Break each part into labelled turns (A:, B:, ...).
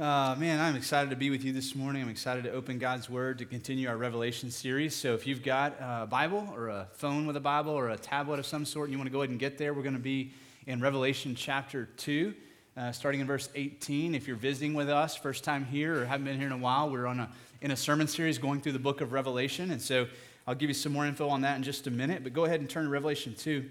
A: Uh, man, I'm excited to be with you this morning. I'm excited to open God's Word to continue our Revelation series. So, if you've got a Bible or a phone with a Bible or a tablet of some sort and you want to go ahead and get there, we're going to be in Revelation chapter 2, uh, starting in verse 18. If you're visiting with us, first time here or haven't been here in a while, we're on a, in a sermon series going through the book of Revelation. And so, I'll give you some more info on that in just a minute, but go ahead and turn to Revelation 2.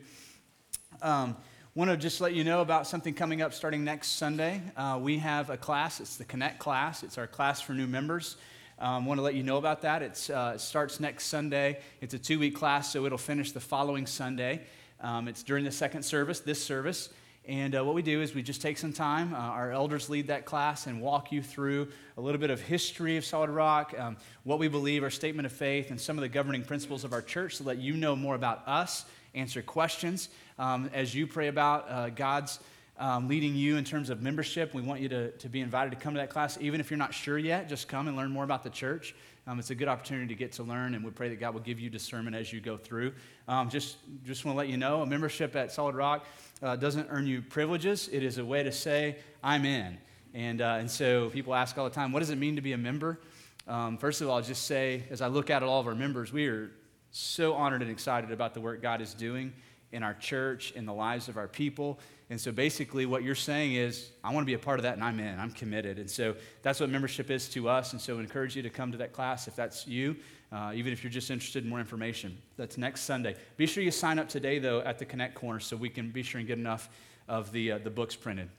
A: Um, want to just let you know about something coming up starting next Sunday. Uh, we have a class, it's the Connect class, it's our class for new members. Um, want to let you know about that. Uh, it starts next Sunday. It's a two week class, so it'll finish the following Sunday. Um, it's during the second service, this service. And uh, what we do is we just take some time. Uh, our elders lead that class and walk you through a little bit of history of Solid Rock, um, what we believe, our statement of faith, and some of the governing principles of our church to let you know more about us, answer questions um, as you pray about uh, God's um, leading you in terms of membership. We want you to, to be invited to come to that class. Even if you're not sure yet, just come and learn more about the church. Um, it's a good opportunity to get to learn, and we pray that God will give you discernment as you go through. Um, just just want to let you know a membership at Solid Rock uh, doesn't earn you privileges, it is a way to say, I'm in. And, uh, and so people ask all the time, what does it mean to be a member? Um, first of all, just say, as I look at all of our members, we are so honored and excited about the work God is doing in our church, in the lives of our people. And so basically, what you're saying is, I want to be a part of that and I'm in, I'm committed. And so that's what membership is to us. And so I encourage you to come to that class if that's you, uh, even if you're just interested in more information. That's next Sunday. Be sure you sign up today, though, at the Connect Corner so we can be sure and get enough of the, uh, the books printed.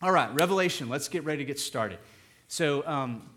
A: All right, Revelation. Let's get ready to get started. So, um,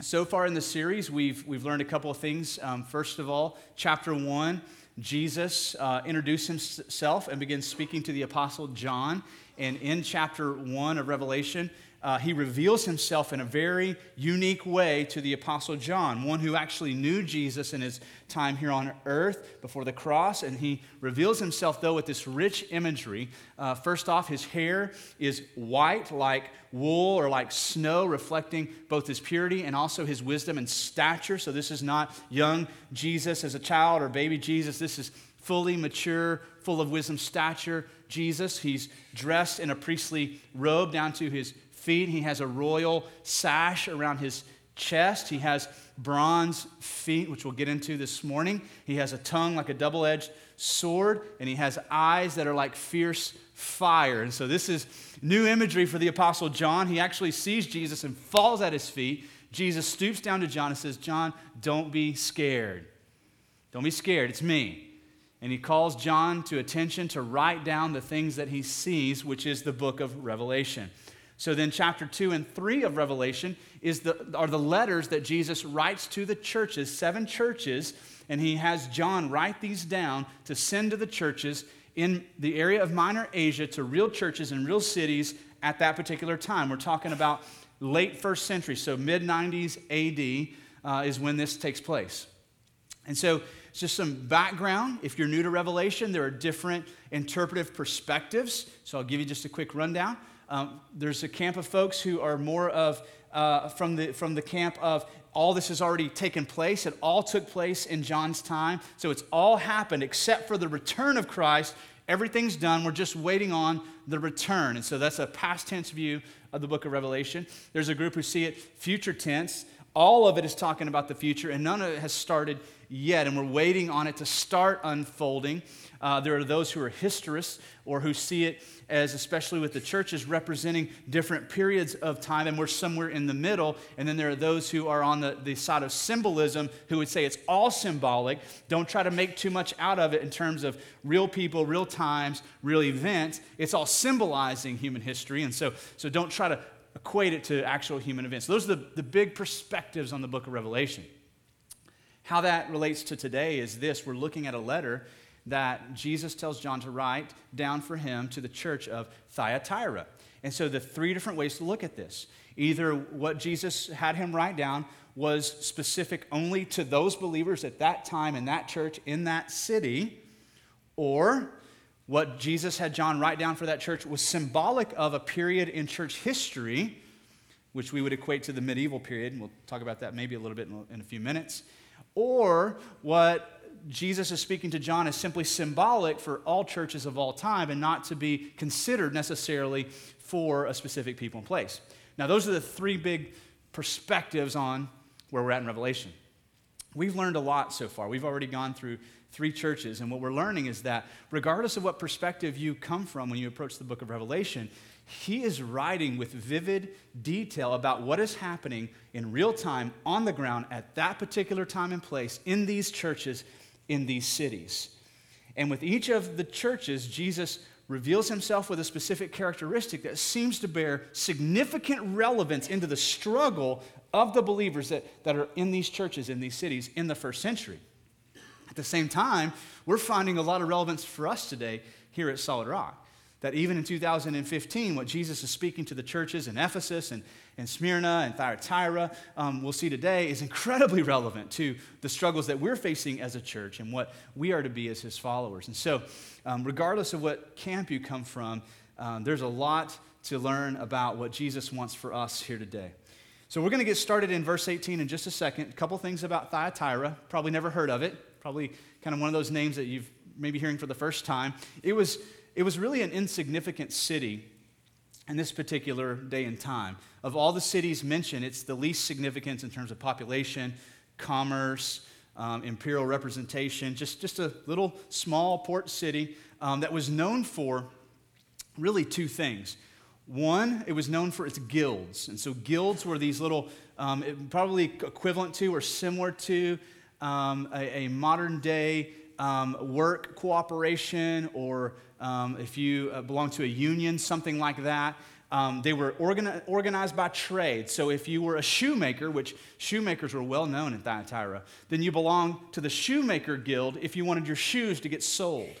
A: so far in the series, we've, we've learned a couple of things. Um, first of all, chapter one Jesus uh, introduced himself and begins speaking to the Apostle John. And in chapter 1 of Revelation, uh, he reveals himself in a very unique way to the Apostle John, one who actually knew Jesus in his time here on earth before the cross. And he reveals himself, though, with this rich imagery. Uh, first off, his hair is white like wool or like snow, reflecting both his purity and also his wisdom and stature. So, this is not young Jesus as a child or baby Jesus. This is fully mature, full of wisdom, stature Jesus. He's dressed in a priestly robe down to his feet. He has a royal sash around his chest. He has bronze feet, which we'll get into this morning. He has a tongue like a double edged sword, and he has eyes that are like fierce fire. And so, this is new imagery for the Apostle John. He actually sees Jesus and falls at his feet. Jesus stoops down to John and says, John, don't be scared. Don't be scared. It's me. And he calls John to attention to write down the things that he sees, which is the book of Revelation. So then, chapter 2 and 3 of Revelation is the, are the letters that Jesus writes to the churches, seven churches, and he has John write these down to send to the churches in the area of Minor Asia to real churches and real cities at that particular time. We're talking about late first century, so mid 90s AD uh, is when this takes place. And so, just some background. If you're new to Revelation, there are different interpretive perspectives. So, I'll give you just a quick rundown. Um, there's a camp of folks who are more of uh, from, the, from the camp of all this has already taken place. It all took place in John's time. So it's all happened except for the return of Christ. Everything's done. We're just waiting on the return. And so that's a past tense view of the book of Revelation. There's a group who see it future tense. All of it is talking about the future, and none of it has started yet. And we're waiting on it to start unfolding. Uh, there are those who are historists or who see it as, especially with the churches, representing different periods of time, and we're somewhere in the middle. And then there are those who are on the, the side of symbolism who would say it's all symbolic. Don't try to make too much out of it in terms of real people, real times, real events. It's all symbolizing human history. And so, so don't try to equate it to actual human events. Those are the, the big perspectives on the book of Revelation. How that relates to today is this we're looking at a letter that Jesus tells John to write down for him to the church of Thyatira. And so, the three different ways to look at this either what Jesus had him write down was specific only to those believers at that time in that church in that city, or what Jesus had John write down for that church was symbolic of a period in church history, which we would equate to the medieval period. And we'll talk about that maybe a little bit in a few minutes. Or what Jesus is speaking to John is simply symbolic for all churches of all time and not to be considered necessarily for a specific people and place. Now, those are the three big perspectives on where we're at in Revelation. We've learned a lot so far. We've already gone through three churches, and what we're learning is that regardless of what perspective you come from when you approach the book of Revelation, he is writing with vivid detail about what is happening in real time on the ground at that particular time and place in these churches, in these cities. And with each of the churches, Jesus reveals himself with a specific characteristic that seems to bear significant relevance into the struggle of the believers that, that are in these churches, in these cities, in the first century. At the same time, we're finding a lot of relevance for us today here at Solid Rock. That even in 2015, what Jesus is speaking to the churches in Ephesus and, and Smyrna and Thyatira, um, we'll see today, is incredibly relevant to the struggles that we're facing as a church and what we are to be as his followers. And so, um, regardless of what camp you come from, um, there's a lot to learn about what Jesus wants for us here today. So, we're going to get started in verse 18 in just a second. A couple things about Thyatira. Probably never heard of it. Probably kind of one of those names that you've maybe hearing for the first time. It was it was really an insignificant city in this particular day and time. Of all the cities mentioned, it's the least significant in terms of population, commerce, um, imperial representation, just, just a little small port city um, that was known for really two things. One, it was known for its guilds. And so, guilds were these little, um, probably equivalent to or similar to um, a, a, modern day um, work cooperation or um, if you uh, belong to a union, something like that. Um, they were organi- organized by trade. So if you were a shoemaker, which shoemakers were well known in Thyatira, then you belonged to the shoemaker guild if you wanted your shoes to get sold.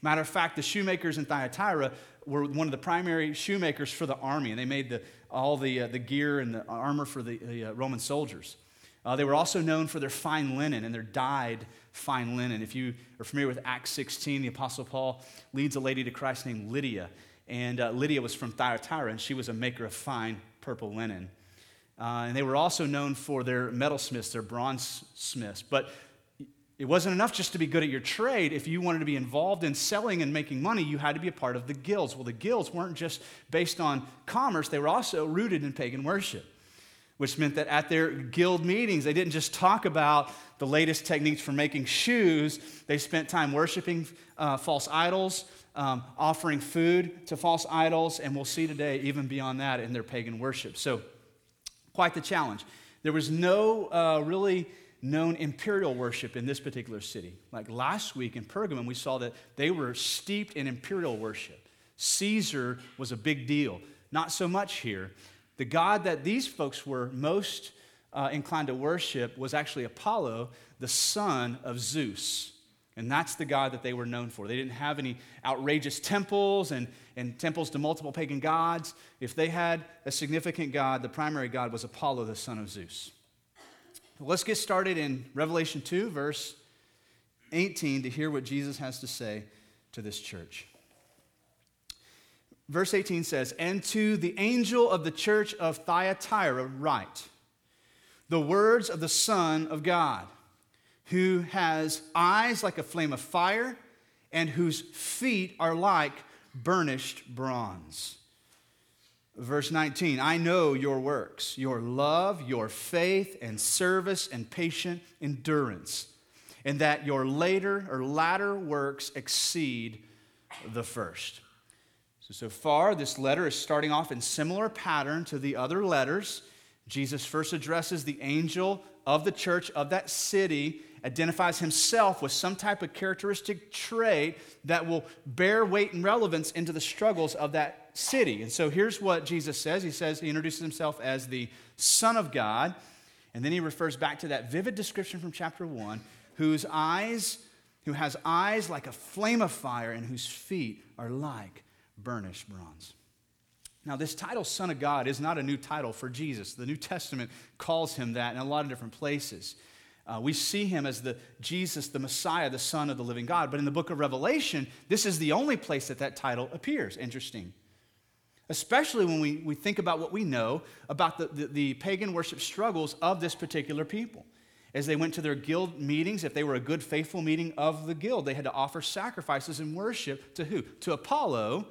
A: Matter of fact, the shoemakers in Thyatira were one of the primary shoemakers for the army, and they made the, all the, uh, the gear and the armor for the, the uh, Roman soldiers. Uh, they were also known for their fine linen and their dyed fine linen. If you are familiar with Acts 16, the Apostle Paul leads a lady to Christ named Lydia. And uh, Lydia was from Thyatira, and she was a maker of fine purple linen. Uh, and they were also known for their metalsmiths, their bronze smiths. But it wasn't enough just to be good at your trade. If you wanted to be involved in selling and making money, you had to be a part of the guilds. Well, the guilds weren't just based on commerce, they were also rooted in pagan worship which meant that at their guild meetings, they didn't just talk about the latest techniques for making shoes, they spent time worshiping uh, false idols, um, offering food to false idols, and we'll see today, even beyond that, in their pagan worship. So, quite the challenge. There was no uh, really known imperial worship in this particular city. Like last week in Pergamum, we saw that they were steeped in imperial worship. Caesar was a big deal. Not so much here. The God that these folks were most uh, inclined to worship was actually Apollo, the son of Zeus. And that's the God that they were known for. They didn't have any outrageous temples and, and temples to multiple pagan gods. If they had a significant God, the primary God was Apollo, the son of Zeus. let's get started in Revelation 2, verse 18, to hear what Jesus has to say to this church. Verse 18 says, And to the angel of the church of Thyatira write the words of the Son of God, who has eyes like a flame of fire and whose feet are like burnished bronze. Verse 19, I know your works, your love, your faith and service and patient endurance, and that your later or latter works exceed the first. So, so far, this letter is starting off in similar pattern to the other letters. Jesus first addresses the angel of the church of that city, identifies himself with some type of characteristic trait that will bear weight and relevance into the struggles of that city. And so here's what Jesus says He says, He introduces himself as the Son of God. And then he refers back to that vivid description from chapter 1 whose eyes, who has eyes like a flame of fire and whose feet are like burnished bronze. Now, this title, Son of God, is not a new title for Jesus. The New Testament calls him that in a lot of different places. Uh, we see him as the Jesus, the Messiah, the Son of the living God. But in the book of Revelation, this is the only place that that title appears. Interesting. Especially when we, we think about what we know about the, the, the pagan worship struggles of this particular people. As they went to their guild meetings, if they were a good, faithful meeting of the guild, they had to offer sacrifices and worship to who? To Apollo.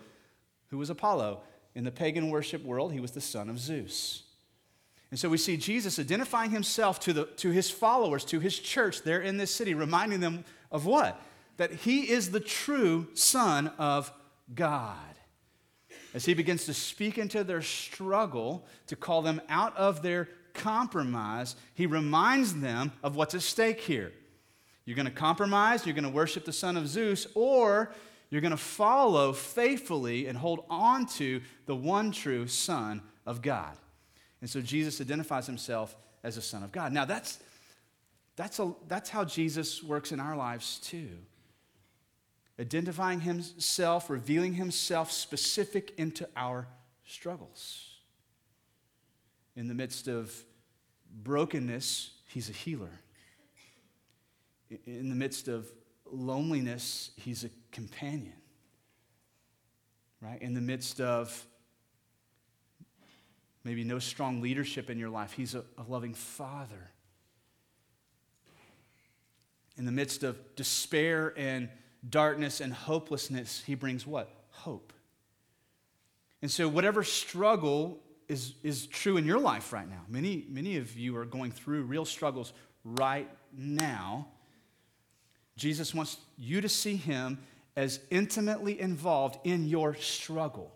A: Who was Apollo? In the pagan worship world, he was the son of Zeus. And so we see Jesus identifying himself to, the, to his followers, to his church there in this city, reminding them of what? That he is the true Son of God. As he begins to speak into their struggle, to call them out of their compromise, he reminds them of what's at stake here. You're going to compromise, you're going to worship the son of Zeus, or you're going to follow faithfully and hold on to the one true Son of God. And so Jesus identifies himself as the son of God. Now, that's, that's, a, that's how Jesus works in our lives too. Identifying himself, revealing himself specific into our struggles. In the midst of brokenness, he's a healer. In the midst of loneliness, he's a companion. Right? In the midst of maybe no strong leadership in your life, He's a, a loving Father. In the midst of despair and darkness and hopelessness, He brings what? Hope. And so, whatever struggle is, is true in your life right now, many, many of you are going through real struggles right now. Jesus wants you to see Him as intimately involved in your struggle.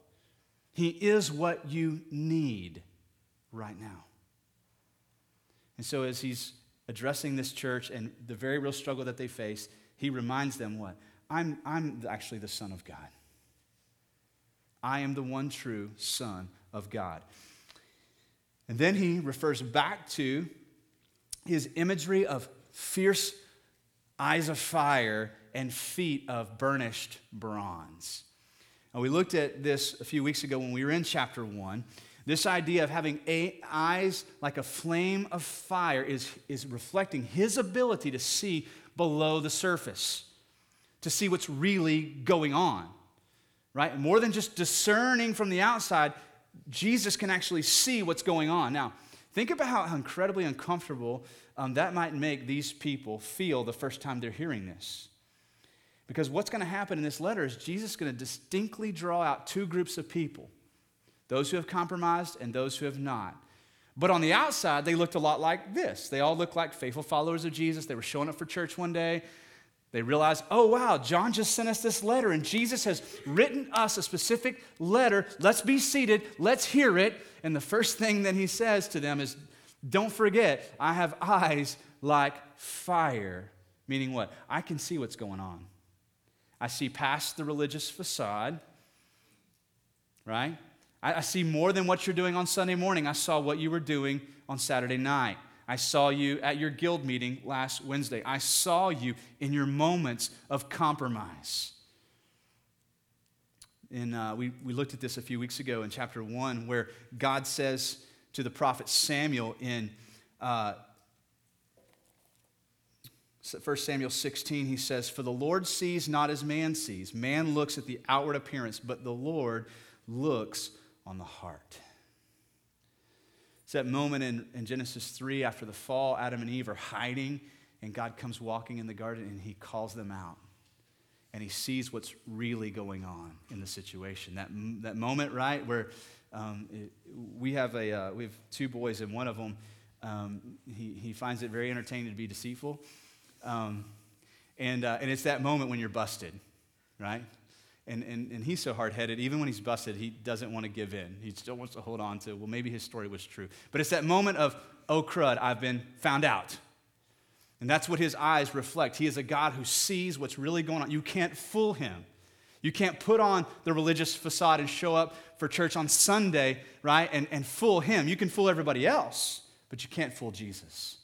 A: He is what you need right now. And so, as he's addressing this church and the very real struggle that they face, he reminds them what? I'm, I'm actually the Son of God. I am the one true Son of God. And then he refers back to his imagery of fierce eyes of fire and feet of burnished bronze. Now, we looked at this a few weeks ago when we were in chapter 1. This idea of having eyes like a flame of fire is, is reflecting his ability to see below the surface, to see what's really going on, right? More than just discerning from the outside, Jesus can actually see what's going on. Now, think about how incredibly uncomfortable um, that might make these people feel the first time they're hearing this. Because what's going to happen in this letter is Jesus is going to distinctly draw out two groups of people those who have compromised and those who have not. But on the outside, they looked a lot like this. They all looked like faithful followers of Jesus. They were showing up for church one day. They realized, oh, wow, John just sent us this letter, and Jesus has written us a specific letter. Let's be seated, let's hear it. And the first thing that he says to them is, don't forget, I have eyes like fire. Meaning what? I can see what's going on. I see past the religious facade, right? I, I, see more than what you're doing on Sunday morning. I saw what you were doing on Saturday night. I saw you at your guild meeting last Wednesday. I saw you in your moments of compromise. And uh, we, we looked at this a few weeks ago in chapter 1, where God says to the prophet Samuel in uh, 1 Samuel 16, he says, For the Lord sees not as man sees. Man looks at the outward appearance, but the Lord looks on the heart. It's that moment in, in Genesis 3 after the fall, Adam and Eve are hiding, and God comes walking in the garden and he calls them out. And he sees what's really going on in the situation. That, that moment, right, where um, it, we, have a, uh, we have two boys, and one of them, um, he, he finds it very entertaining to be deceitful. Um, and, uh, and it's that moment when you're busted, right? And, and, and he's so hard headed, even when he's busted, he doesn't want to give in. He still wants to hold on to, well, maybe his story was true. But it's that moment of, oh, crud, I've been found out. And that's what his eyes reflect. He is a God who sees what's really going on. You can't fool him. You can't put on the religious facade and show up for church on Sunday, right, and, and fool him. You can fool everybody else, but you can't fool Jesus.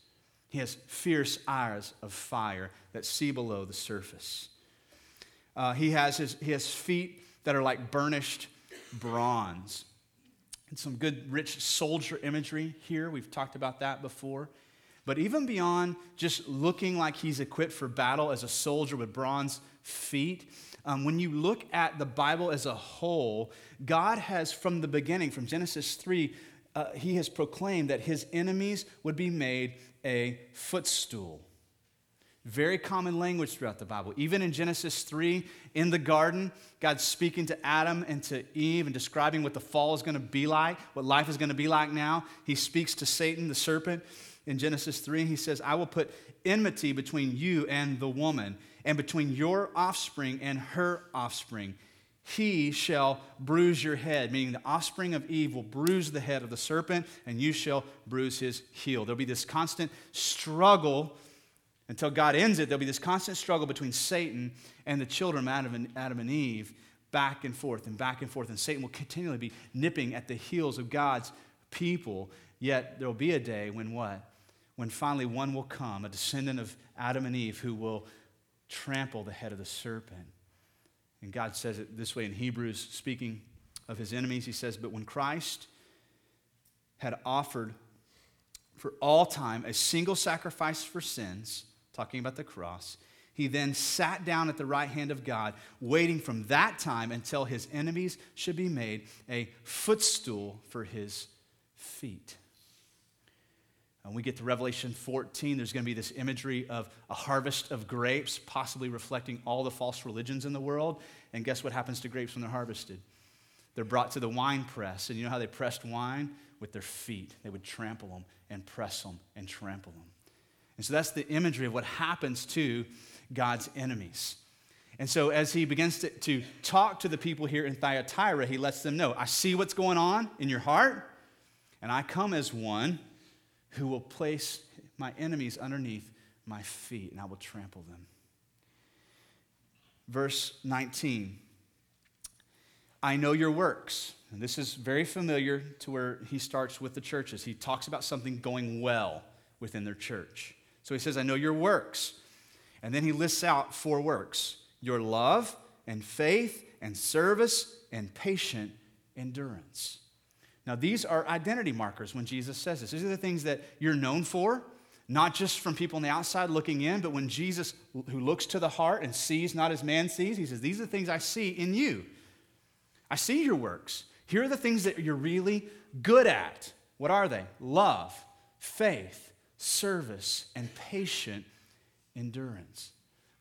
A: He has fierce eyes of fire that see below the surface. Uh, he, has his, he has feet that are like burnished bronze. And some good, rich soldier imagery here. We've talked about that before. But even beyond just looking like he's equipped for battle as a soldier with bronze feet, um, when you look at the Bible as a whole, God has, from the beginning, from Genesis 3, uh, he has proclaimed that his enemies would be made a footstool. Very common language throughout the Bible. Even in Genesis 3, in the garden, God's speaking to Adam and to Eve and describing what the fall is going to be like, what life is going to be like now. He speaks to Satan, the serpent, in Genesis 3. He says, I will put enmity between you and the woman, and between your offspring and her offspring. He shall bruise your head, meaning the offspring of Eve will bruise the head of the serpent, and you shall bruise his heel. There'll be this constant struggle until God ends it, there'll be this constant struggle between Satan and the children, and, Adam and Eve, back and forth and back and forth. And Satan will continually be nipping at the heels of God's people. Yet there will be a day when what? When finally one will come, a descendant of Adam and Eve, who will trample the head of the serpent. And God says it this way in Hebrews, speaking of his enemies, he says, But when Christ had offered for all time a single sacrifice for sins, talking about the cross. He then sat down at the right hand of God, waiting from that time until his enemies should be made a footstool for his feet. And we get to Revelation 14, there's going to be this imagery of a harvest of grapes, possibly reflecting all the false religions in the world. And guess what happens to grapes when they're harvested? They're brought to the wine press. And you know how they pressed wine? With their feet. They would trample them and press them and trample them. And so that's the imagery of what happens to God's enemies. And so as he begins to, to talk to the people here in Thyatira, he lets them know I see what's going on in your heart, and I come as one who will place my enemies underneath my feet, and I will trample them. Verse 19 I know your works. And this is very familiar to where he starts with the churches. He talks about something going well within their church. So he says, I know your works. And then he lists out four works your love and faith and service and patient endurance. Now, these are identity markers when Jesus says this. These are the things that you're known for, not just from people on the outside looking in, but when Jesus, who looks to the heart and sees not as man sees, he says, These are the things I see in you. I see your works. Here are the things that you're really good at. What are they? Love, faith, service, and patient endurance.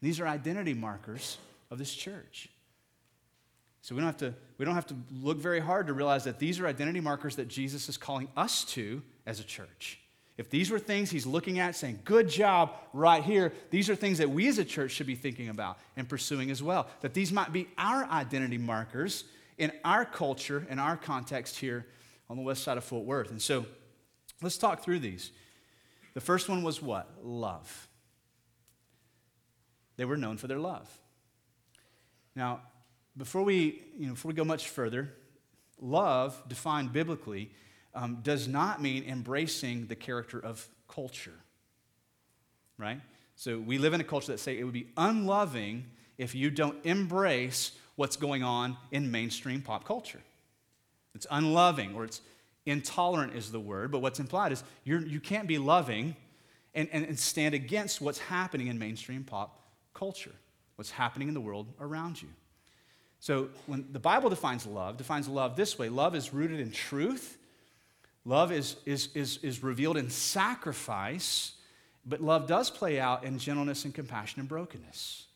A: These are identity markers of this church. So we don't have to, we don't have to look very hard to realize that these are identity markers that Jesus is calling us to as a church. If these were things he's looking at, saying, good job right here, these are things that we as a church should be thinking about and pursuing as well. That these might be our identity markers in our culture, in our context here on the west side of Fort Worth. And so let's talk through these. The first one was what? Love. They were known for their love. Now, before we, you know, before we go much further, love, defined biblically, um, does not mean embracing the character of culture, right? So we live in a culture that say it would be unloving if you don't embrace what's going on in mainstream pop culture. It's unloving or it's Intolerant is the word, but what's implied is you're, you can't be loving and, and, and stand against what's happening in mainstream pop culture, what's happening in the world around you. So when the Bible defines love, defines love this way love is rooted in truth, love is, is, is, is revealed in sacrifice, but love does play out in gentleness and compassion and brokenness.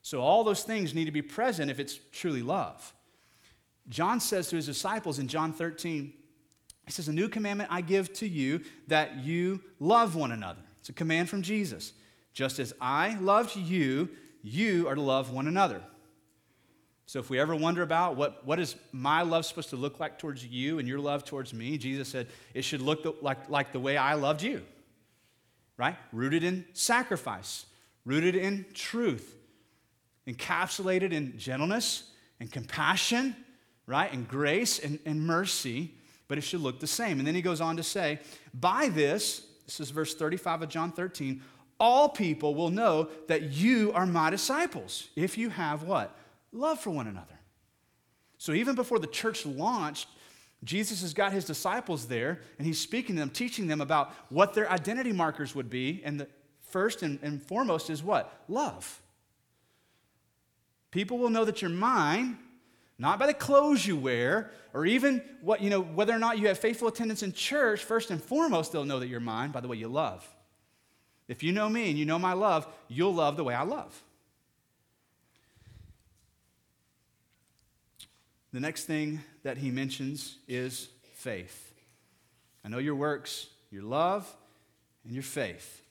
A: So all those things need to be present if it's truly love. John says to his disciples in John 13, he says, A new commandment I give to you that you love one another. It's a command from Jesus. Just as I loved you, you are to love one another. So if we ever wonder about what, what is my love supposed to look like towards you and your love towards me, Jesus said it should look like, like the way I loved you, right? Rooted in sacrifice, rooted in truth, encapsulated in gentleness and compassion, right? And grace and, and mercy but it should look the same. And then he goes on to say, By this, this is verse 35 of John 13, all people will know that you are my disciples if you have what? Love for one another. So even before the church launched, Jesus has got his disciples there and he's speaking to them, teaching them about what their identity markers would be. And the first and, and foremost is what? Love. People will know that you're mine Not by the clothes you wear, or even what, you know, whether or not you have faithful attendance in church. First and foremost, they'll know that you're mine by the way you love. If you know me and you know my love, you'll love the way I love. The next thing that he mentions is faith. I know your works, your love, and your faith.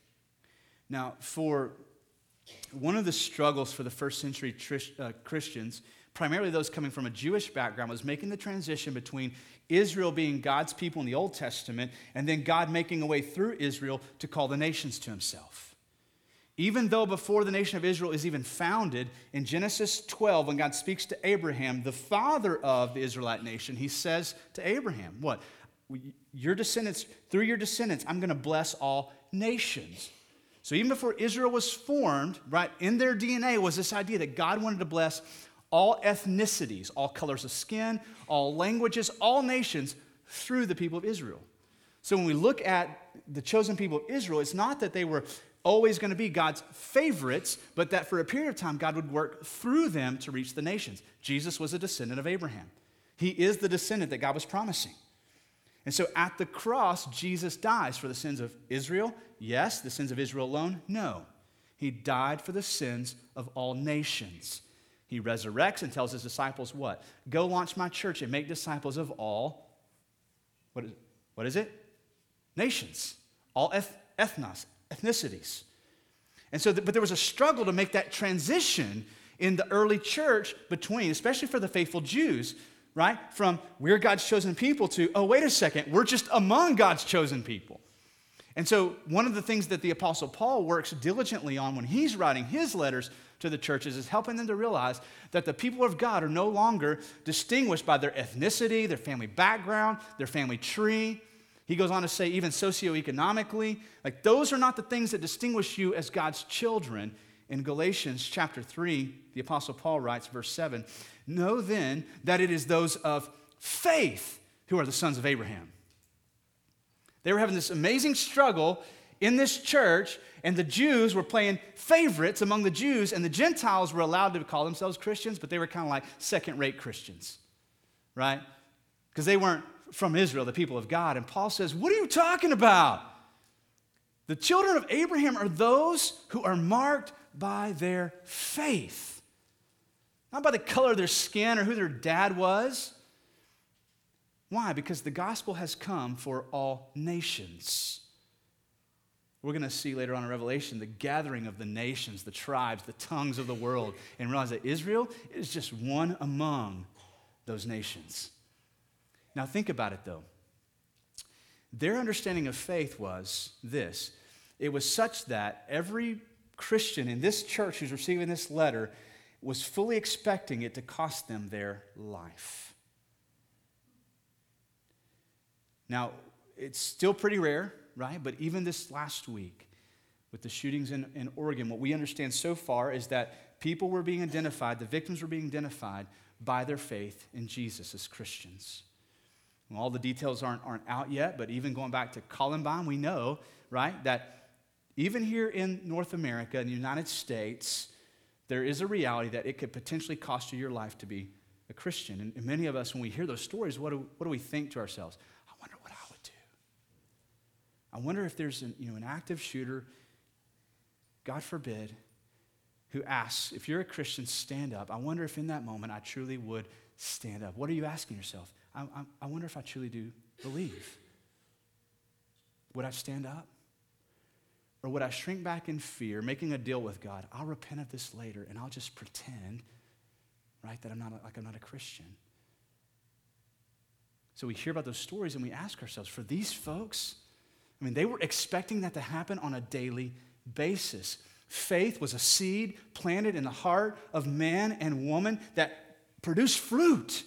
A: Now, for one of the struggles for the first century uh, Christians, primarily those coming from a Jewish background, was making the transition between Israel being God's people in the Old Testament and then God making a way through Israel to call the nations to himself. Even though before the nation of Israel is even founded, in Genesis 12, when God speaks to Abraham, the father of the Israelite nation, he says to Abraham, What? Your descendants, through your descendants, I'm going to bless all nations. So even before Israel was formed, right, in their DNA was this idea that God wanted to bless all ethnicities, all colors of skin, all languages, all nations through the people of Israel. So when we look at the chosen people of Israel, it's not that they were always going to be God's favorites, but that for a period of time, God would work through them to reach the nations. Jesus was a descendant of Abraham. He is the descendant that God was promising. And so at the cross, Jesus dies for the sins of Israel. Yes. The sins of Israel alone? No. He died for the sins of all nations. He resurrects and tells his disciples what? Go launch my church and make disciples of all, what is, what is it? Nations, all eth- ethnos, ethnicities. And so, but there was a struggle to make that transition in the early church between, especially for the faithful Jews, right? From we're God's chosen people to, oh, wait a second, we're just among God's chosen people. And so, one of the things that the Apostle Paul works diligently on when he's writing his letters to the churches is helping them to realize that the people of God are no longer distinguished by their ethnicity, their family background, their family tree. He goes on to say, even socioeconomically, like those are not the things that distinguish you as God's children. In Galatians chapter 3, the Apostle Paul writes, verse 7 Know then that it is those of faith who are the sons of Abraham. They were having this amazing struggle in this church, and the Jews were playing favorites among the Jews, and the Gentiles were allowed to call themselves Christians, but they were kind of like second rate Christians, right? Because they weren't from Israel, the people of God. And Paul says, What are you talking about? The children of Abraham are those who are marked by their faith not by the color of their skin or who their dad was. Why? Because the gospel has come for all nations. We're going to see later on in Revelation the gathering of the nations, the tribes, the tongues of the world, and realize that Israel is just one among those nations. Now, think about it though. Their understanding of faith was this it was such that every Christian in this church who's receiving this letter was fully expecting it to cost them their life. Now, it's still pretty rare, right? But even this last week, with the shootings in, in Oregon, what we understand so far is that people were being identified, the victims were being identified by their faith in Jesus as Christians. All the details aren't, aren't out yet, but even going back to Columbine, we know, right, that even here in North America, in the United States, there is a reality that it could potentially cost you your life to be a Christian. And, and many of us, when we hear those stories, what do, what do we think to ourselves? I wonder what I would do. I wonder if there's an, you know, an active shooter, God forbid, who asks, if you're a Christian, stand up. I wonder if in that moment I truly would stand up. What are you asking yourself? I, I, I wonder if I truly do believe. Would I stand up? Or would I shrink back in fear, making a deal with God? I'll repent of this later and I'll just pretend, right, that I'm not like I'm not a Christian. So we hear about those stories and we ask ourselves, for these folks, I mean, they were expecting that to happen on a daily basis. Faith was a seed planted in the heart of man and woman that produced fruit,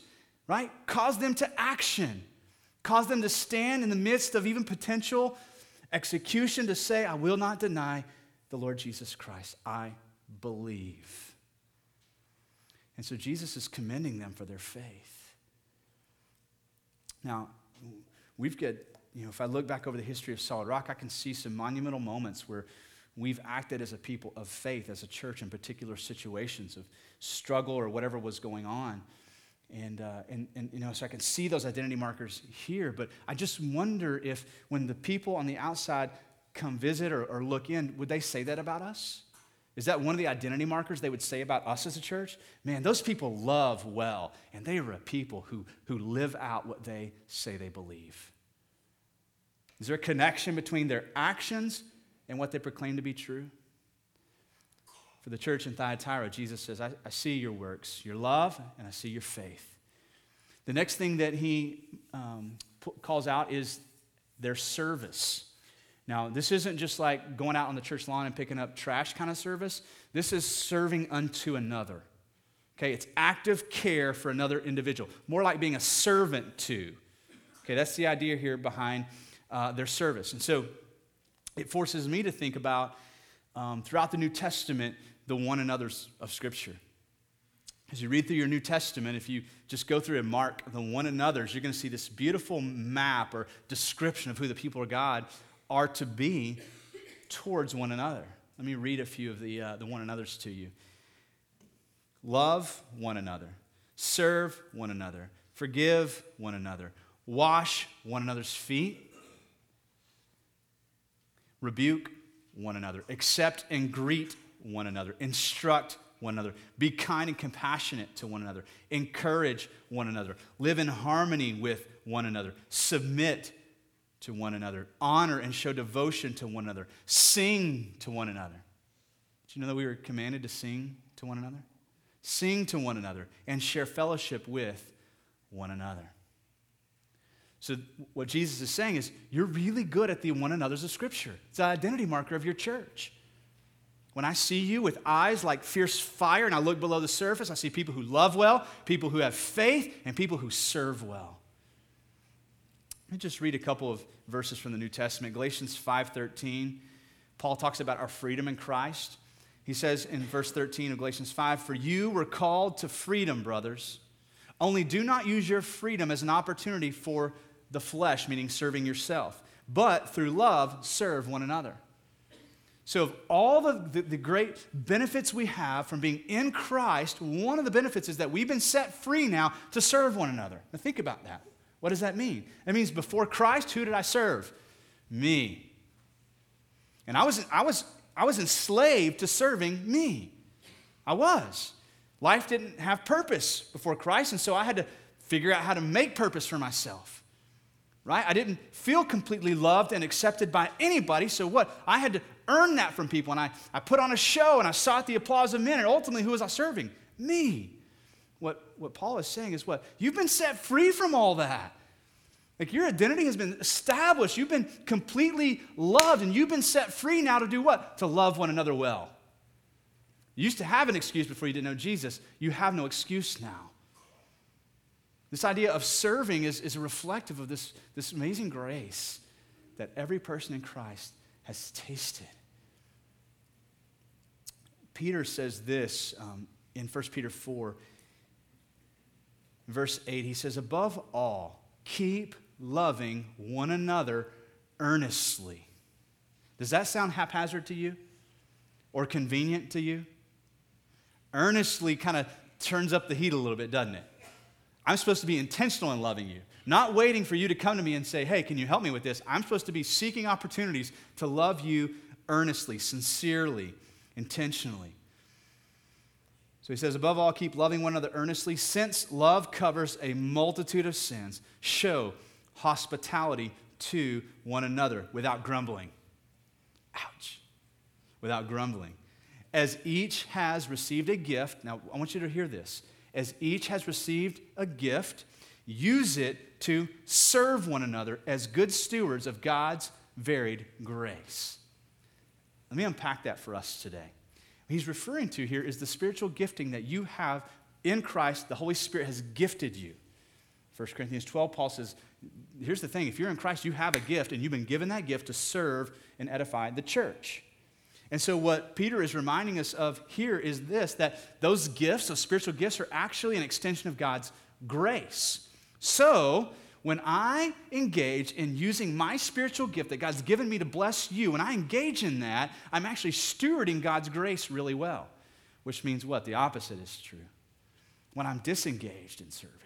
A: right? Cause them to action, cause them to stand in the midst of even potential Execution to say, I will not deny the Lord Jesus Christ. I believe. And so Jesus is commending them for their faith. Now, we've got, you know, if I look back over the history of Solid Rock, I can see some monumental moments where we've acted as a people of faith, as a church in particular situations of struggle or whatever was going on. And, uh, and, and, you know, so I can see those identity markers here. But I just wonder if when the people on the outside come visit or, or look in, would they say that about us? Is that one of the identity markers they would say about us as a church? Man, those people love well, and they are a people who, who live out what they say they believe. Is there a connection between their actions and what they proclaim to be true? The church in Thyatira, Jesus says, I, I see your works, your love, and I see your faith. The next thing that he um, calls out is their service. Now, this isn't just like going out on the church lawn and picking up trash kind of service. This is serving unto another. Okay, it's active care for another individual, more like being a servant to. Okay, that's the idea here behind uh, their service. And so it forces me to think about um, throughout the New Testament the one another's of Scripture. As you read through your New Testament, if you just go through and mark the one another's, you're going to see this beautiful map or description of who the people of God are to be towards one another. Let me read a few of the, uh, the one another's to you. Love one another, serve one another, forgive one another, wash one another's feet, rebuke one another, accept and greet one another, instruct one another, be kind and compassionate to one another, encourage one another, live in harmony with one another, submit to one another, honor and show devotion to one another, sing to one another. Did you know that we were commanded to sing to one another? Sing to one another and share fellowship with one another. So, what Jesus is saying is, you're really good at the one another's of Scripture. It's an identity marker of your church. When I see you with eyes like fierce fire and I look below the surface, I see people who love well, people who have faith, and people who serve well. Let me just read a couple of verses from the New Testament. Galatians 5:13. Paul talks about our freedom in Christ. He says in verse 13 of Galatians 5, "For you were called to freedom, brothers. Only do not use your freedom as an opportunity for the flesh, meaning serving yourself, but through love serve one another." So, of all the, the, the, great benefits we have from being in Christ, one of the benefits is that we've been set free now to serve one another. Now, think about that. What does that mean? It means before Christ, who did I serve? Me. And I was, I was, I was enslaved to serving me. I was. Life didn't have purpose before Christ, and so I had to figure out how to make purpose for myself right? I didn't feel completely loved and accepted by anybody. So what? I had to earn that from people. And I, I put on a show and I sought the applause of men. And ultimately, who was I serving? Me. What, what Paul is saying is what? You've been set free from all that. Like your identity has been established. You've been completely loved and you've been set free now to do what? To love one another well. You used to have an excuse before you didn't know Jesus. You have no excuse now. This idea of serving is, is reflective of this, this amazing grace that every person in Christ has tasted. Peter says this um, in 1 Peter 4, verse 8. He says, Above all, keep loving one another earnestly. Does that sound haphazard to you or convenient to you? Earnestly kind of turns up the heat a little bit, doesn't it? I'm supposed to be intentional in loving you, not waiting for you to come to me and say, hey, can you help me with this? I'm supposed to be seeking opportunities to love you earnestly, sincerely, intentionally. So he says, above all, keep loving one another earnestly, since love covers a multitude of sins. Show hospitality to one another without grumbling. Ouch. Without grumbling. As each has received a gift, now I want you to hear this as each has received a gift, use it to serve one another as good stewards of God's varied grace. Let me unpack that for us today. What he's referring to here is the spiritual gifting that you have in Christ, the Holy Spirit has gifted you. 1 Corinthians 12, Paul says, Here's the thing if you're in Christ, you have a gift, and you've been given that gift to serve and edify the church. And so, what Peter is reminding us of here is this that those gifts, those spiritual gifts, are actually an extension of God's grace. So, when I engage in using my spiritual gift that God's given me to bless you, when I engage in that, I'm actually stewarding God's grace really well. Which means what? The opposite is true. when I'm disengaged in serving,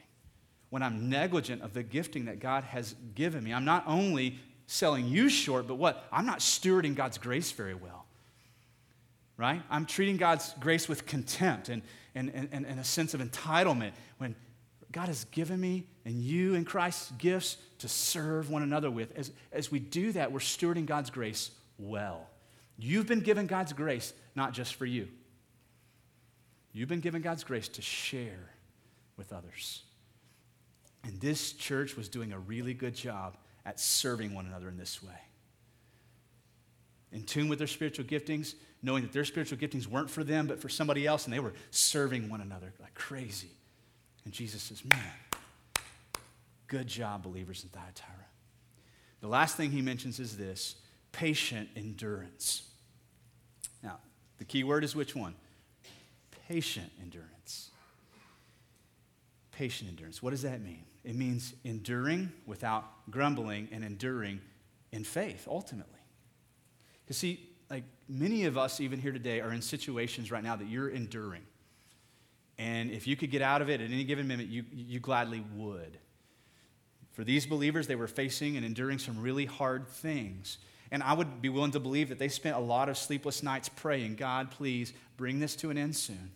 A: when I'm negligent of the gifting that God has given me. I'm not only selling you short, but what? I'm not stewarding God's grace very well. Right? I'm treating God's grace with contempt and, and, and, and a sense of entitlement when God has given me and you and Christ gifts to serve one another with. As, as we do that, we're stewarding God's grace well. You've been given God's grace not just for you, you've been given God's grace to share with others. And this church was doing a really good job at serving one another in this way. In tune with their spiritual giftings, knowing that their spiritual giftings weren't for them, but for somebody else, and they were serving one another like crazy. And Jesus says, Man, good job, believers in Thyatira. The last thing he mentions is this patient endurance. Now, the key word is which one? Patient endurance. Patient endurance. What does that mean? It means enduring without grumbling and enduring in faith, ultimately. Because, see, like many of us, even here today, are in situations right now that you're enduring. And if you could get out of it at any given minute, you, you gladly would. For these believers, they were facing and enduring some really hard things. And I would be willing to believe that they spent a lot of sleepless nights praying, God, please bring this to an end soon.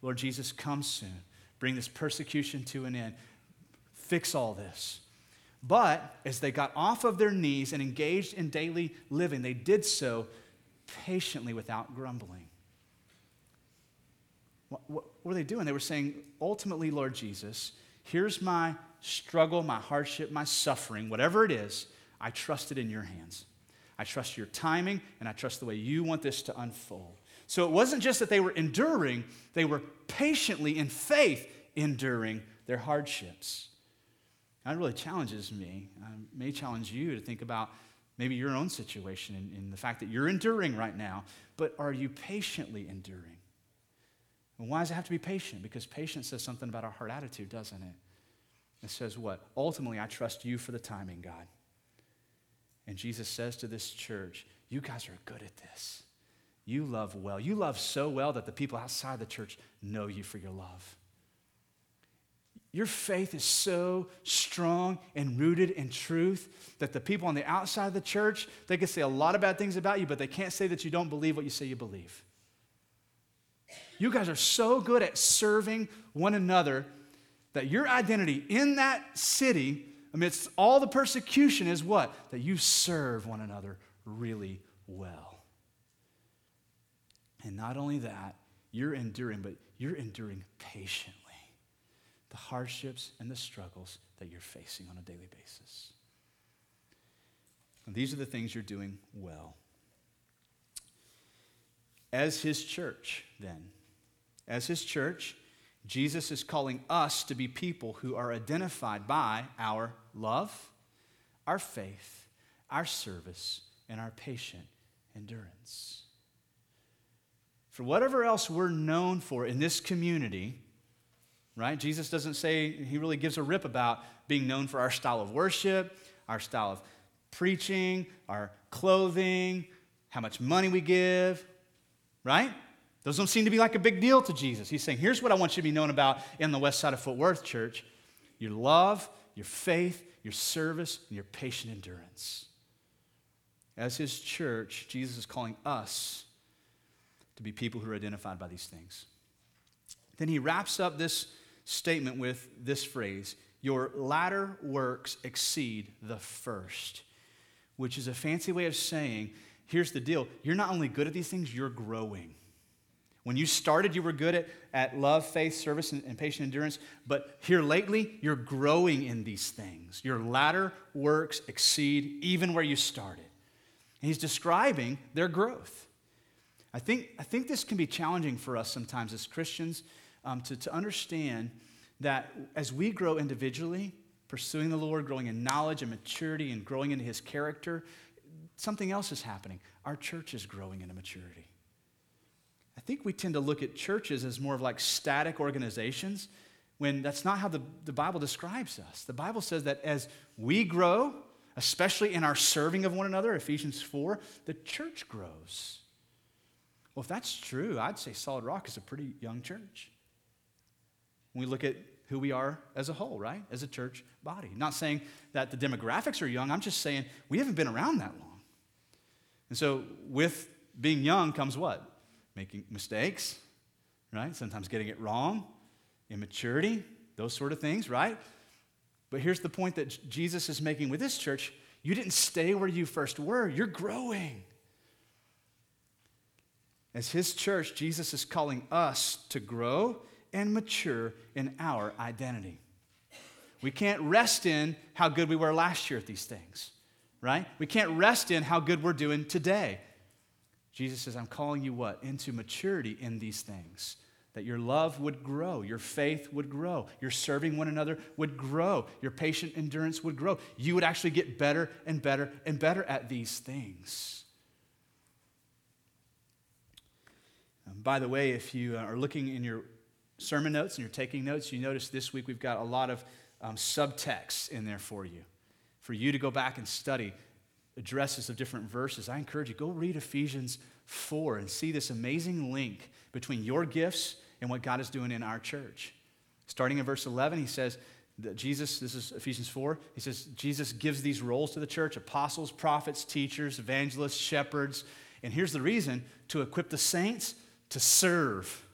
A: Lord Jesus, come soon. Bring this persecution to an end. Fix all this. But as they got off of their knees and engaged in daily living, they did so patiently without grumbling. What, what, were they doing? They were saying, ultimately, Lord Jesus, here's my struggle, my hardship, my suffering, whatever it is, I trust it in your hands. I trust your timing, and I trust the way you want this to unfold. So it wasn't just that they were enduring, they were patiently in faith enduring their hardships. That really challenges me. I may challenge you to think about maybe your own situation and, and the fact that you're enduring right now, but are you patiently enduring? And why does it have to be patient? Because patience says something about our heart attitude, doesn't it? It says what? Ultimately, I trust you for the timing, God. And Jesus says to this church, You guys are good at this. You love well. You love so well that the people outside the church know you for your love. Your faith is so strong and rooted in truth that the people on the outside of the church, they can say a lot of bad things about you, but they can't say that you don't believe what you say you believe. You guys are so good at serving one another that your identity in that city, amidst all the persecution, is what? That you serve one another really well. And not only that, you're enduring, but you're enduring patiently the hardships and the struggles that you're facing on a daily basis. And these are the things you're doing well. As his church, then, as his church, Jesus is calling us to be people who are identified by our love, our faith, our service, and our patient endurance. For whatever else we're known for in this community, right? Jesus doesn't say, he really gives a rip about being known for our style of worship, our style of preaching, our clothing, how much money we give, right? Those don't seem to be like a big deal to Jesus. He's saying, here's what I want you to be known about in the west side of Fort Worth Church your love, your faith, your service, and your patient endurance. As his church, Jesus is calling us to be people who are identified by these things. Then he wraps up this statement with this phrase Your latter works exceed the first, which is a fancy way of saying, here's the deal. You're not only good at these things, you're growing. When you started, you were good at, at love, faith, service, and, and patient endurance. But here lately, you're growing in these things. Your latter works exceed even where you started. And he's describing their growth. I think, I think this can be challenging for us sometimes as Christians um, to, to understand that as we grow individually, pursuing the Lord, growing in knowledge and maturity and growing into his character, something else is happening. Our church is growing into maturity. I think we tend to look at churches as more of like static organizations when that's not how the, the Bible describes us. The Bible says that as we grow, especially in our serving of one another, Ephesians 4, the church grows. Well, if that's true, I'd say Solid Rock is a pretty young church. when we look at who we are as a whole, right? As a church body. Not saying that the demographics are young, I'm just saying we haven't been around that long. And so, with being young comes what? Making mistakes, right? Sometimes getting it wrong, immaturity, those sort of things, right? But here's the point that Jesus is making with this church you didn't stay where you first were, you're growing. As his church, Jesus is calling us to grow and mature in our identity. We can't rest in how good we were last year at these things, right? We can't rest in how good we're doing today. Jesus says, I'm calling you what? Into maturity in these things. That your love would grow, your faith would grow, your serving one another would grow, your patient endurance would grow. You would actually get better and better and better at these things. Um, by the way, if you are looking in your sermon notes and you're taking notes, you notice this week we've got a lot of um, subtext in there for you, for you to go back and study addresses of different verses. I encourage you, go read Ephesians 4 and see this amazing link between your gifts and what God is doing in our church. Starting in verse 11, he says, that Jesus, this is Ephesians 4, he says, Jesus gives these roles to the church apostles, prophets, teachers, evangelists, shepherds. And here's the reason to equip the saints to serve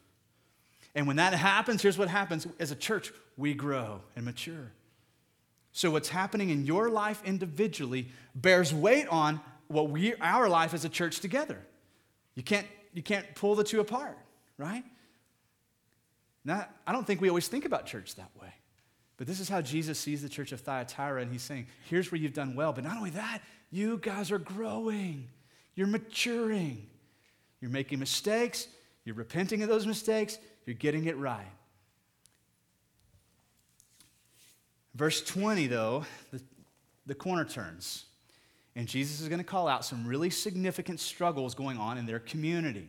A: and when that happens, here's what happens as a church we grow and mature. So, what's happening in your life individually bears weight on what we, our life as a church together. You can't, you can't pull the two apart, right? Now, I don't think we always think about church that way. But this is how Jesus sees the church of Thyatira, and he's saying, here's where you've done well. But not only that, you guys are growing, you're maturing, you're making mistakes, you're repenting of those mistakes, you're getting it right. Verse 20, though, the, the corner turns. And Jesus is going to call out some really significant struggles going on in their community.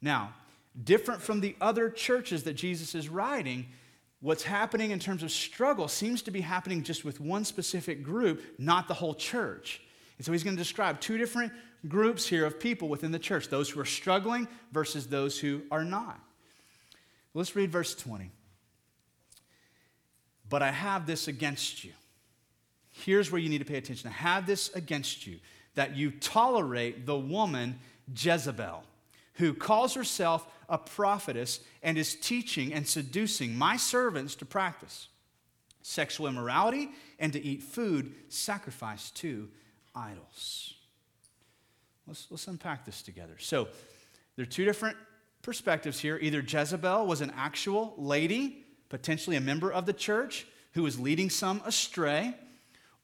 A: Now, different from the other churches that Jesus is writing, what's happening in terms of struggle seems to be happening just with one specific group, not the whole church. And so he's going to describe two different groups here of people within the church those who are struggling versus those who are not. Let's read verse 20. But I have this against you. Here's where you need to pay attention. I have this against you that you tolerate the woman Jezebel, who calls herself a prophetess and is teaching and seducing my servants to practice sexual immorality and to eat food sacrificed to idols. Let's, let's unpack this together. So, there are two different perspectives here. Either Jezebel was an actual lady, potentially a member of the church, who is leading some astray,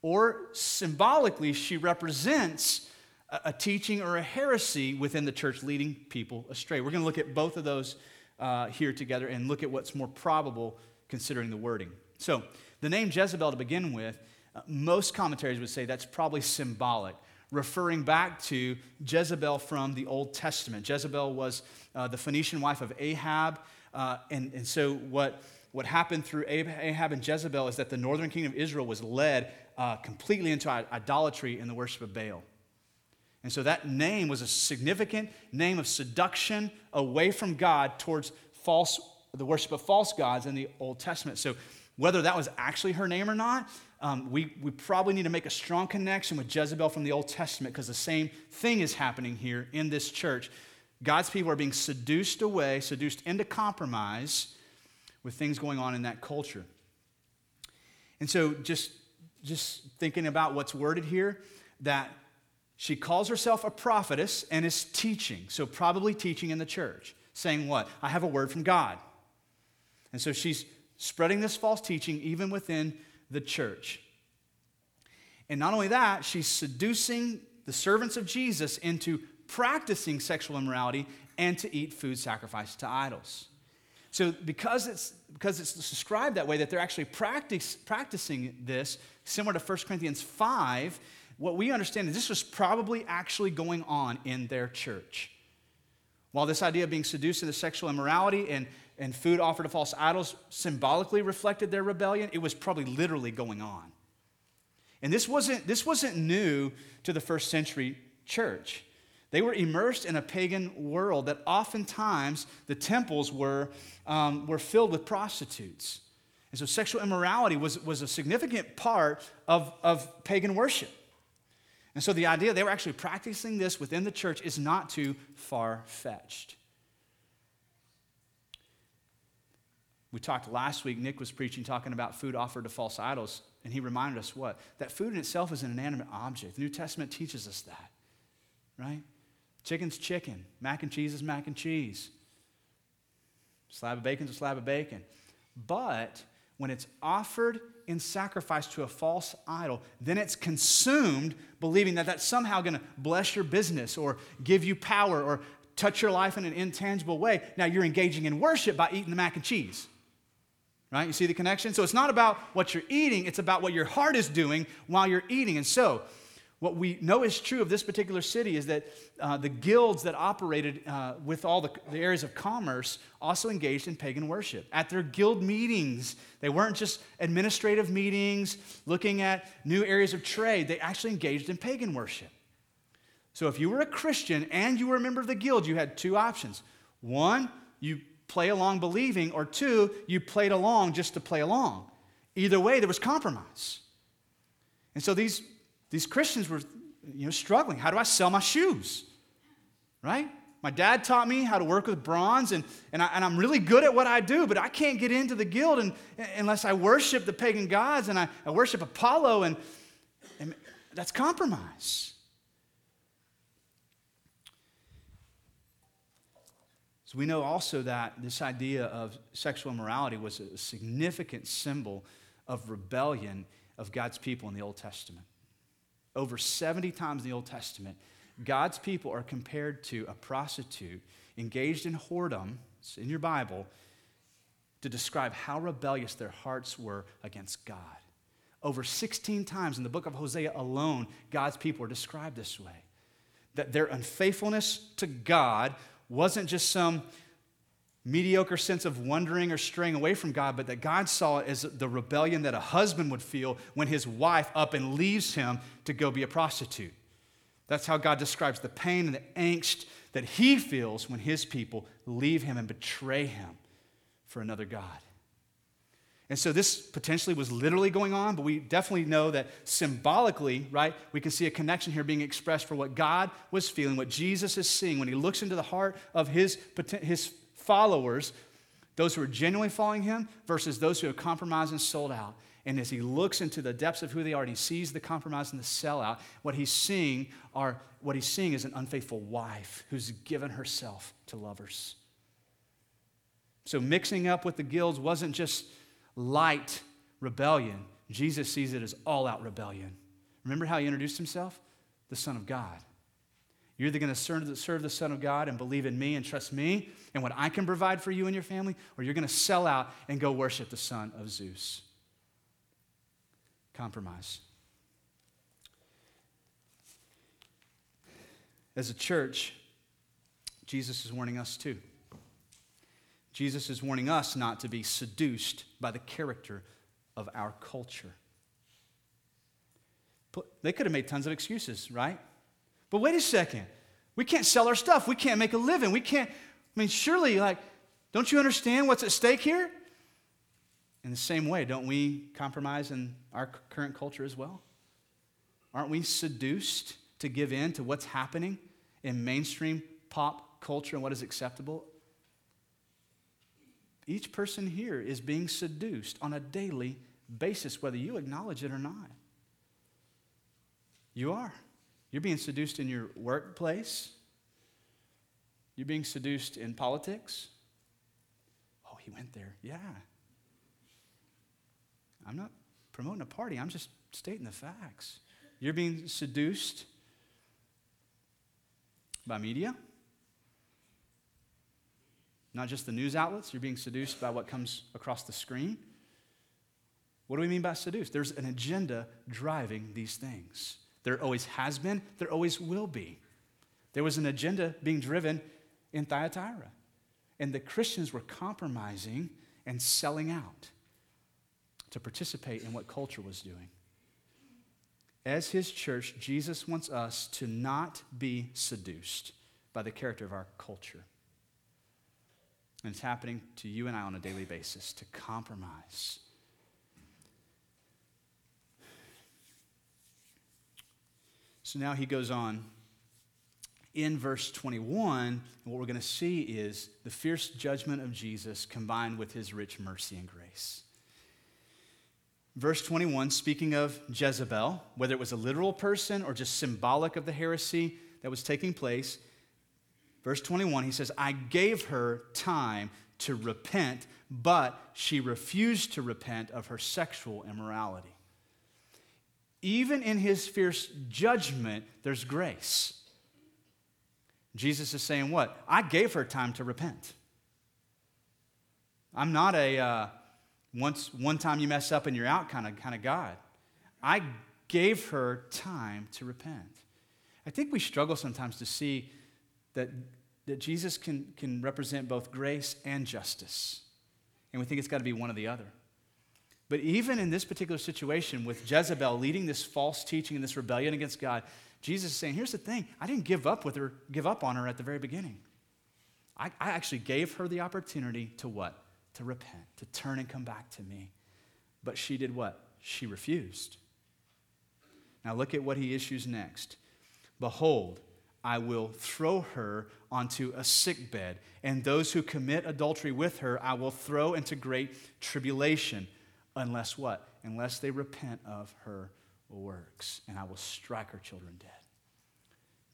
A: or symbolically, she represents a, a teaching or a heresy within the church leading people astray. We're going to look at both of those uh, here together and look at what's more probable considering the wording. So, the name Jezebel to begin with, uh, most commentaries would say that's probably symbolic referring back to Jezebel from the Old Testament. Jezebel was uh, the Phoenician wife of Ahab. Uh, and, and so, what, what happened through Ahab and Jezebel is that the northern kingdom of Israel was led uh, completely into idolatry and the worship of Baal. And so, that name was a significant name of seduction away from God towards false, the worship of false gods in the Old Testament. So, whether that was actually her name or not, um, we, we probably need to make a strong connection with Jezebel from the Old Testament because the same thing is happening here in this church. God's people are being seduced away, seduced into compromise with things going on in that culture. And so, just, just thinking about what's worded here, that she calls herself a prophetess and is teaching. So, probably teaching in the church, saying, What? I have a word from God. And so, she's spreading this false teaching even within the church. And not only that, she's seducing the servants of Jesus into practicing sexual immorality and to eat food sacrificed to idols. So, because it's, because it's described that way, that they're actually practice, practicing this, similar to 1 Corinthians 5, what we understand is this was probably actually going on in their church. While this idea of being seduced into sexual immorality and and food offered to false idols symbolically reflected their rebellion, it was probably literally going on. And this wasn't, this wasn't new to the first century church. They were immersed in a pagan world that oftentimes the temples were, um, were filled with prostitutes. And so sexual immorality was, was a significant part of, of pagan worship. And so the idea they were actually practicing this within the church is not too far fetched. We talked last week, Nick was preaching, talking about food offered to false idols, and he reminded us what? That food in itself is an inanimate object. The New Testament teaches us that, right? Chicken's chicken, mac and cheese is mac and cheese, slab of bacon's a slab of bacon. But when it's offered in sacrifice to a false idol, then it's consumed believing that that's somehow going to bless your business or give you power or touch your life in an intangible way. Now you're engaging in worship by eating the mac and cheese. Right? You see the connection? So it's not about what you're eating, it's about what your heart is doing while you're eating. And so, what we know is true of this particular city is that uh, the guilds that operated uh, with all the, the, areas of commerce also engaged in pagan worship. At their guild meetings, they weren't just administrative meetings looking at new areas of trade, they actually engaged in pagan worship. So if you were a Christian and you were a member of the guild, you had two options. One, you play along believing, or two, you played along just to play along. Either way, there was compromise. And so these, these Christians were you know, struggling. How do I sell my shoes? Right? My dad taught me how to work with bronze, and, and, I, I'm really good at what I do, but I can't get into the guild and, unless I worship the pagan gods and I, I worship Apollo, and, and that's compromise. So we know also that this idea of sexual immorality was a significant symbol of rebellion of God's people in the Old Testament. Over 70 times in the Old Testament, God's people are compared to a prostitute engaged in whoredom, it's in your Bible, to describe how rebellious their hearts were against God. Over 16 times in the book of Hosea alone, God's people are described this way that their unfaithfulness to God wasn't just some mediocre sense of wondering or straying away from God, but that God saw it as the rebellion that a husband would feel when his wife up and leaves him to go be a prostitute. That's how God describes the pain and the angst that he feels when his people leave him and betray him for another God. And so this potentially was literally going on, but we definitely know that symbolically, right, we can see a connection here being expressed for what God was feeling, what Jesus is seeing when he looks into the heart of his, his followers, those who are genuinely following him versus those who have compromised and sold out. And as he looks into the depths of who they are and he sees the compromise and the sellout, what he's seeing are what he's seeing is an unfaithful wife who's given herself to lovers. So mixing up with the guilds wasn't just light rebellion. Jesus sees it as all out rebellion. Remember how he introduced himself? The Son of God. You're either going to serve the Son of God and believe in me and trust me and what I can provide for you and your family, or you're going to sell out and go worship the son of Zeus. Compromise. As a church, Jesus is warning us too. Jesus is warning us not to be seduced by the character of our culture. They could have made tons of excuses, right? But wait a second. We can't sell our stuff. We can't make a living. We can't. I mean, surely, like, don't you understand what's at stake here? In the same way, don't we compromise in our current culture as well? Aren't we seduced to give in to what's happening in mainstream pop culture and what is acceptable each person here is being seduced on a daily basis, whether you acknowledge it or not. You are. You're being seduced in your workplace. You're being seduced in politics. Oh, he went there. Yeah. I'm not promoting a party, I'm just stating the facts. You're being seduced by media. Not just the news outlets, you're being seduced by what comes across the screen. What do we mean by seduced? There's an agenda driving these things. There always has been, there always will be. There was an agenda being driven in Thyatira, and the Christians were compromising and selling out to participate in what culture was doing. as his church, Jesus wants us to not be seduced by the character of our culture. And it's happening to you and I on a daily basis to compromise. So now he goes on in verse 21, what we're going to see is the fierce judgment of Jesus combined with his rich mercy and grace. Verse 21, speaking of Jezebel, whether it was a literal person or just symbolic of the heresy that was taking place, verse 21, he says, I gave her time to repent, but she refused to repent of her sexual immorality. Even in his fierce judgment, there's grace. Jesus is saying, What? I gave her time to repent. I'm not a uh, once one time you mess up and you're out kind of kind of God. I gave her time to repent. I think we struggle sometimes to see that, that Jesus can, can represent both grace and justice. And we think it's got to be one or the other. But even in this particular situation with Jezebel leading this false teaching and this rebellion against God, Jesus is saying, here's the thing, I didn't give up with her, give up on her at the very beginning. I, I actually gave her the opportunity to what? To repent, to turn and come back to me. But she did what? She refused. Now look at what he issues next. Behold, I will throw her onto a sick bed, and those who commit adultery with her I will throw into great tribulation, unless what? Unless they repent of her works, and I will strike her children dead.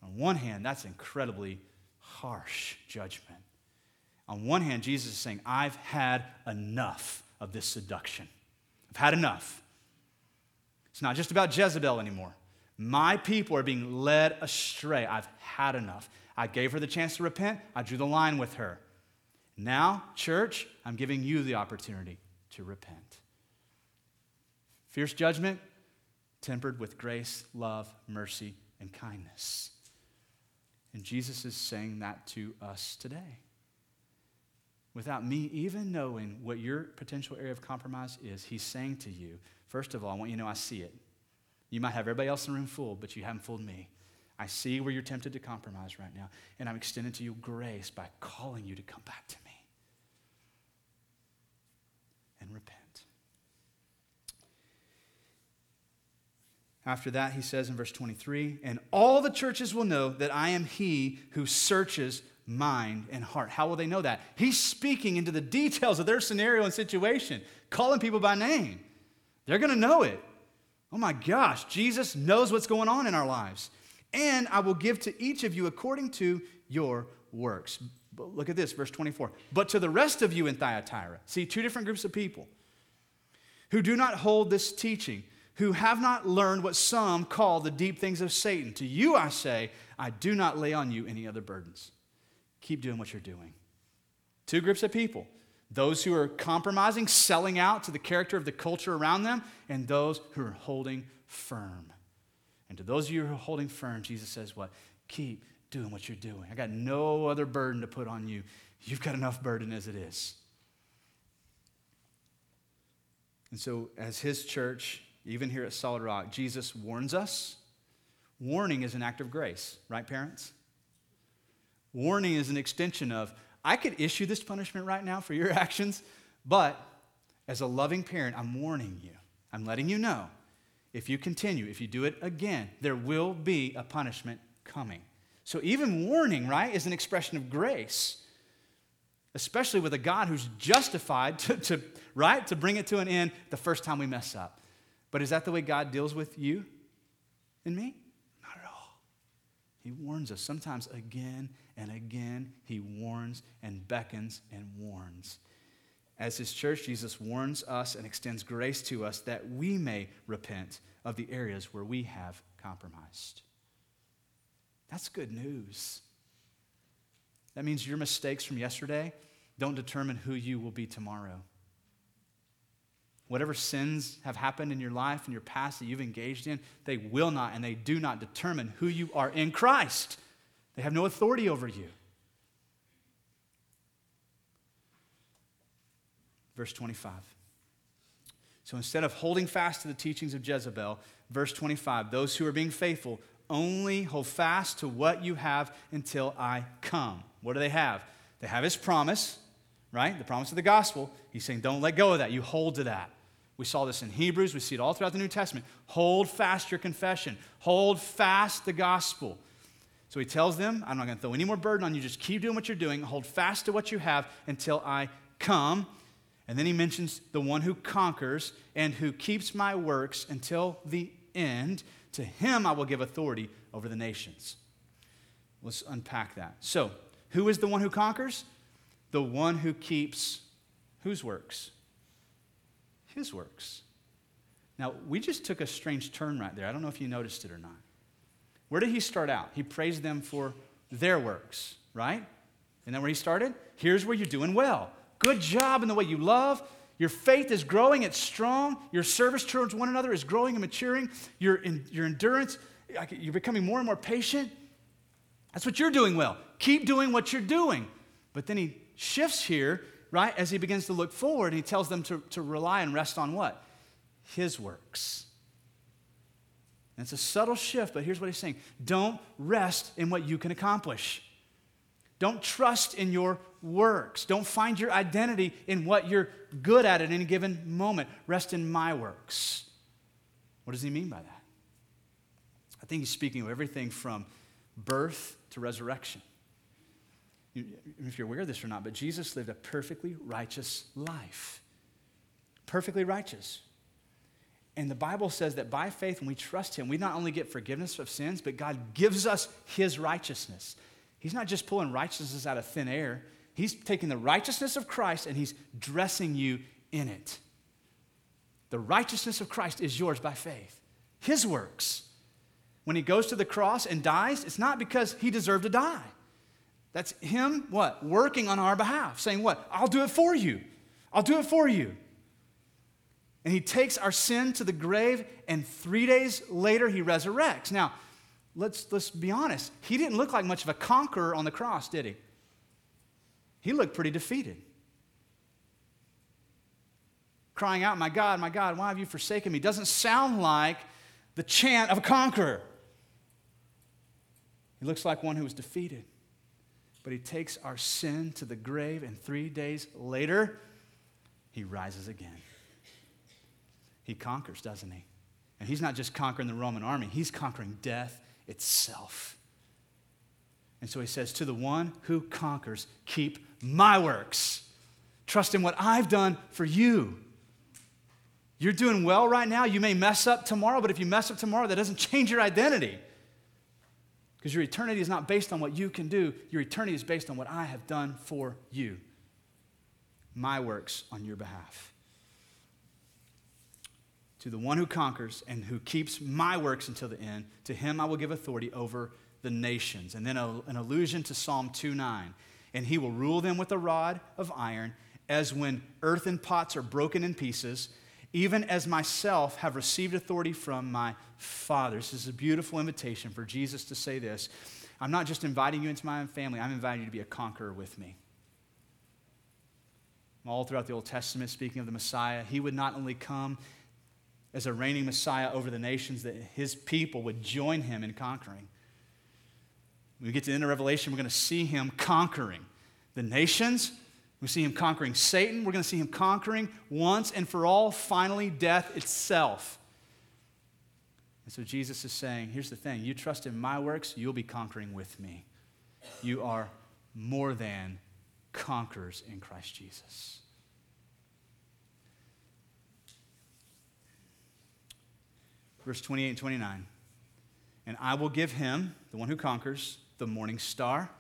A: On one hand, that's incredibly harsh judgment. On one hand, Jesus is saying, I've had enough of this seduction. I've had enough. It's not just about Jezebel anymore. My people are being led astray. I've had enough. I gave her the chance to repent. I drew the line with her. Now, church, I'm giving you the opportunity to repent. Fierce judgment, tempered with grace, love, mercy, and kindness. And Jesus is saying that to us today. Without me even knowing what your potential area of compromise is, he's saying to you, first of all, I want you to know I see it. You might have everybody else in the room fooled, but you haven't fooled me. I see where you're tempted to compromise right now, and I'm extending to you grace by calling you to come back to me and repent. After that, he says in verse 23, and all the churches will know that I am he who searches mind and heart. How will they know that? He's speaking into the details of their scenario and situation, calling people by name. They're going to know it. Oh my gosh, Jesus knows what's going on in our lives. And I will give to each of you according to your works. But look at this, verse 24. But to the rest of you in Thyatira, see, two different groups of people who do not hold this teaching who have not learned what some call the deep things of Satan. To you I say, I do not lay on you any other burdens. Keep doing what you're doing. Two groups of people those who are compromising, selling out to the character of the culture around them, and those who are holding firm. And to those of you who are holding firm, Jesus says, What? Keep doing what you're doing. I got no other burden to put on you. You've got enough burden as it is. And so, as his church, even here at Solid Rock, Jesus warns us. Warning is an act of grace, right, parents? Warning is an extension of, I could issue this punishment right now for your actions, but as a loving parent, I'm warning you. I'm letting you know if you continue, if you do it again, there will be a punishment coming. So even warning, right, is an expression of grace, especially with a God who's justified to, to right, to bring it to an end the first time we mess up. But is that the way God deals with you and me? Not at all. He warns us. Sometimes again and again, He warns and beckons and warns. As His church, Jesus warns us and extends grace to us that we may repent of the areas where we have compromised. That's good news. That means your mistakes from yesterday don't determine who you will be tomorrow. Whatever sins have happened in your life and your past that you've engaged in, they will not and they do not determine who you are in Christ. They have no authority over you. Verse 25. So instead of holding fast to the teachings of Jezebel, Verse 25 Those who are being faithful only hold fast to what you have until I come. What do they have? They have his promise, right? The promise of the gospel. He's saying, don't let go of that. You hold to that. We saw this in Hebrews. We see it all throughout the New Testament. Hold fast your confession, hold fast the gospel. So he tells them, I'm not going to throw any more burden on you. Just keep doing what you're doing. Hold fast to what you have until I come. And then he mentions the one who conquers and who keeps my works until the end. To him I will give authority over the nations. Let's unpack that. So, who is the one who conquers? The one who keeps whose works? His works. Now, we just took a strange turn right there. I don't know if you noticed it or not. Where did he start out? He praised them for their works, right? And then where he started? Here's where you're doing well. Good job in the way you love. Your faith is growing, it's strong. Your service towards one another is growing and maturing. Your, in, your endurance, you're becoming more and more patient. That's what you're doing well. Keep doing what you're doing. But then he shifts here, right, as he begins to look forward, he tells them to, to rely and rest on what? His works. And it's a subtle shift, but here's what he's saying don't rest in what you can accomplish. Don't trust in your works. Don't find your identity in what you're good at at any given moment. Rest in my works. What does he mean by that? I think he's speaking of everything from birth to resurrection. If you're aware of this or not, but Jesus lived a perfectly righteous life. Perfectly righteous. And the Bible says that by faith, when we trust Him, we not only get forgiveness of sins, but God gives us His righteousness. He's not just pulling righteousness out of thin air, He's taking the righteousness of Christ and He's dressing you in it. The righteousness of Christ is yours by faith. His works. When He goes to the cross and dies, it's not because He deserved to die. That's Him, what? Working on our behalf, saying, What? I'll do it for you. I'll do it for you. And he takes our sin to the grave, and three days later, he resurrects. Now, let's, let's be honest. He didn't look like much of a conqueror on the cross, did he? He looked pretty defeated. Crying out, My God, my God, why have you forsaken me? Doesn't sound like the chant of a conqueror. He looks like one who was defeated. But he takes our sin to the grave, and three days later, he rises again he conquers, doesn't he? And he's not just conquering the Roman army, he's conquering death itself. And so he says, To the one who conquers, keep my works. Trust in what I've done for you. You're doing well right now. You may mess up tomorrow, but if you mess up tomorrow, that doesn't change your identity. Because your eternity is not based on what you can do, your eternity is based on what I have done for you. My works on your behalf to the one who conquers and who keeps my works until the end, to him I will give authority over the nations. And then a, an allusion to Psalm 2 9. And he will rule them with a rod of iron, as when earthen pots are broken in pieces, even as myself have received authority from my Father. This is a beautiful invitation for Jesus to say this. I'm not just inviting you into my family, I'm inviting you to be a conqueror with me. All throughout the Old Testament, speaking of the Messiah, he would not only come as a reigning Messiah over the nations, that his people would join him in conquering. When we get to the end of Revelation, we're going to see him conquering the nations. We see him conquering Satan. We're going to see him conquering once and for all, finally, death itself. And so Jesus is saying, here's the thing you trust in my works, you'll be conquering with me. You are more than conquerors in Christ Jesus. verse 28 and 29. And I will give him, the one who conquers, the morning star.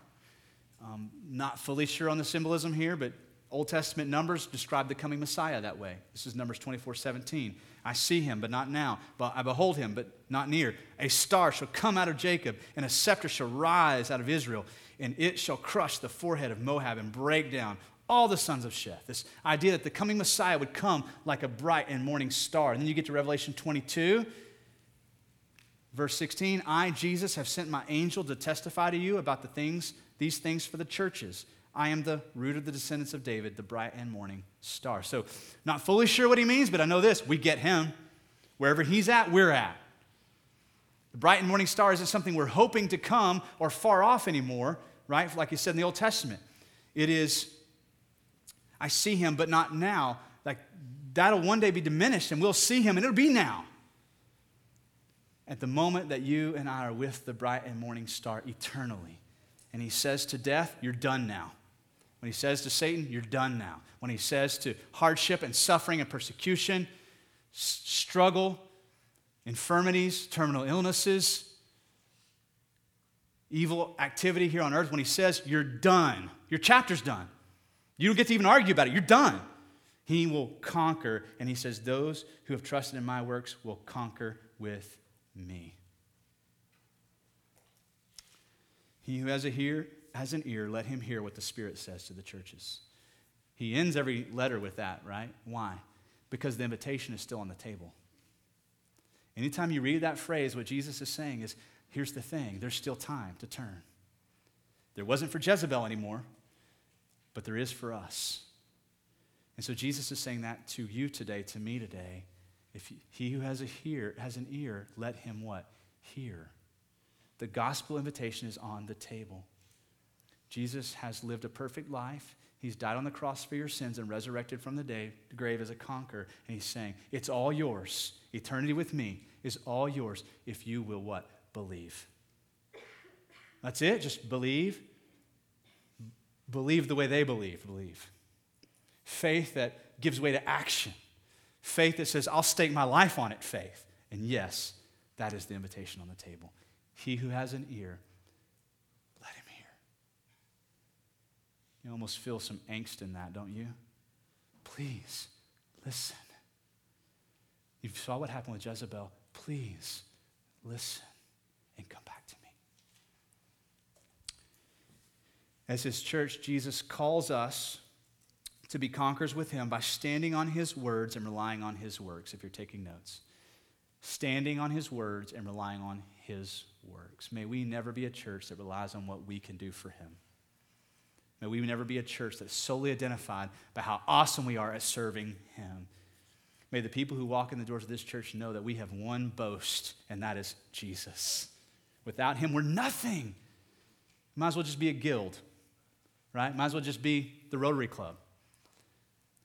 A: Um, not fully sure on the symbolism here, but Old Testament numbers describe the coming Messiah that way. This is Numbers 24 17. I see him, but not now. But I behold him, but not near. A star shall come out of Jacob, and a scepter shall rise out of Israel, and it shall crush the forehead of Moab and break down all the sons of Sheth. This idea that the coming Messiah would come like a bright and morning star. And then you get to Revelation 22, Verse 16, I, Jesus, have sent my angel to testify to you about the things, these things for the churches. I am the root of the descendants of David, the bright and morning star. So, not fully sure what he means, but I know this we get him. Wherever he's at, we're at. The bright and morning star isn't something we're hoping to come or far off anymore, right? Like he said in the Old Testament. It is, I see him, but not now. Like that'll one day be diminished and we'll see him and it'll be now. At the moment that you and I are with the bright and morning star eternally. And he says to death, You're done now. When he says to Satan, You're done now. When he says to hardship and suffering and persecution, struggle, infirmities, terminal illnesses, evil activity here on earth, when he says, You're done, your chapter's done. You don't get to even argue about it, you're done. He will conquer. And he says, Those who have trusted in my works will conquer with me. He who has a ear has an ear, let him hear what the Spirit says to the churches. He ends every letter with that, right? Why? Because the invitation is still on the table. Anytime you read that phrase, what Jesus is saying is here's the thing there's still time to turn. There wasn't for Jezebel anymore, but there is for us. And so Jesus is saying that to you today, to me today. If he who has a hear has an ear, let him what? Hear. The gospel invitation is on the table. Jesus has lived a perfect life. He's died on the cross for your sins and resurrected from the day, the grave as a conqueror. And he's saying, It's all yours. Eternity with me is all yours if you will what? Believe. That's it. Just believe. Believe the way they believe. Believe. Faith that gives way to action. Faith that says, I'll stake my life on it, faith. And yes, that is the invitation on the table. He who has an ear, let him hear. You almost feel some angst in that, don't you? Please, listen. You saw what happened with Jezebel. Please, listen and come back to me. As his church, Jesus calls us to be conquerors with him by standing on his words and relying on his works, if you're taking notes. Standing on his words and relying on his works. May we never be a church that relies on what we can do for him. May we never be a church that's solely identified by how awesome we are at serving him. May the people who walk in the doors of this church know that we have one boast, and that is Jesus. Without him, we're nothing. Might as well just be a guild, right? Might as well just be the Rotary Club.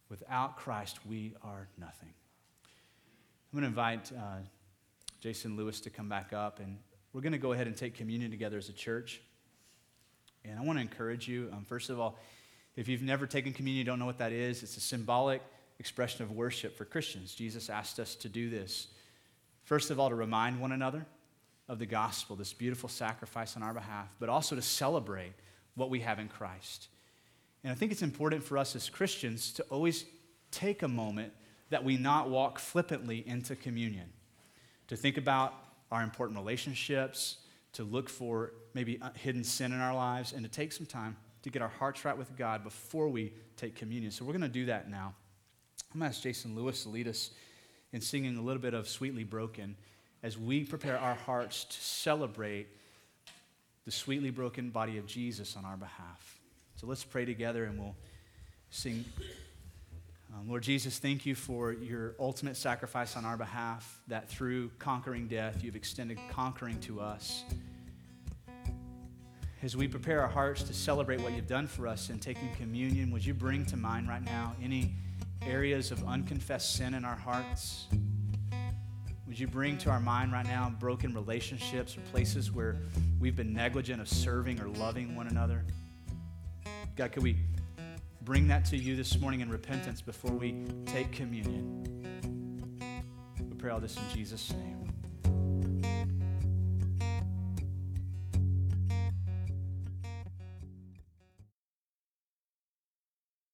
A: Without Christ, we are nothing. I'm going to invite uh, Jason Lewis to come back up, and we're going to go ahead and take communion together as a church. And I want to encourage you, um, first of all, if you've never taken communion, you don't know what that is, it's a symbolic expression of worship for Christians. Jesus asked us to do this, first of all, to remind one another of the gospel, this beautiful sacrifice on our behalf, but also to celebrate what we have in Christ. And I think it's important for us as Christians to always take a moment that we not walk flippantly into communion, to think about our important relationships, to look for maybe hidden sin in our lives, and to take some time to get our hearts right with God before we take communion. So we're going to do that now. I'm going to ask Jason Lewis to lead us in singing a little bit of Sweetly Broken as we prepare our hearts to celebrate the sweetly broken body of Jesus on our behalf. So let's pray together and we'll sing. Um, Lord Jesus, thank you for your ultimate sacrifice on our behalf, that through conquering death, you've extended conquering to us. As we prepare our hearts to celebrate what you've done for us in taking communion, would you bring to mind right now any areas of unconfessed sin in our hearts? Would you bring to our mind right now broken relationships or places where we've been negligent of serving or loving one another? God, could we bring that to you this morning in repentance before we take communion? We pray all this in Jesus' name.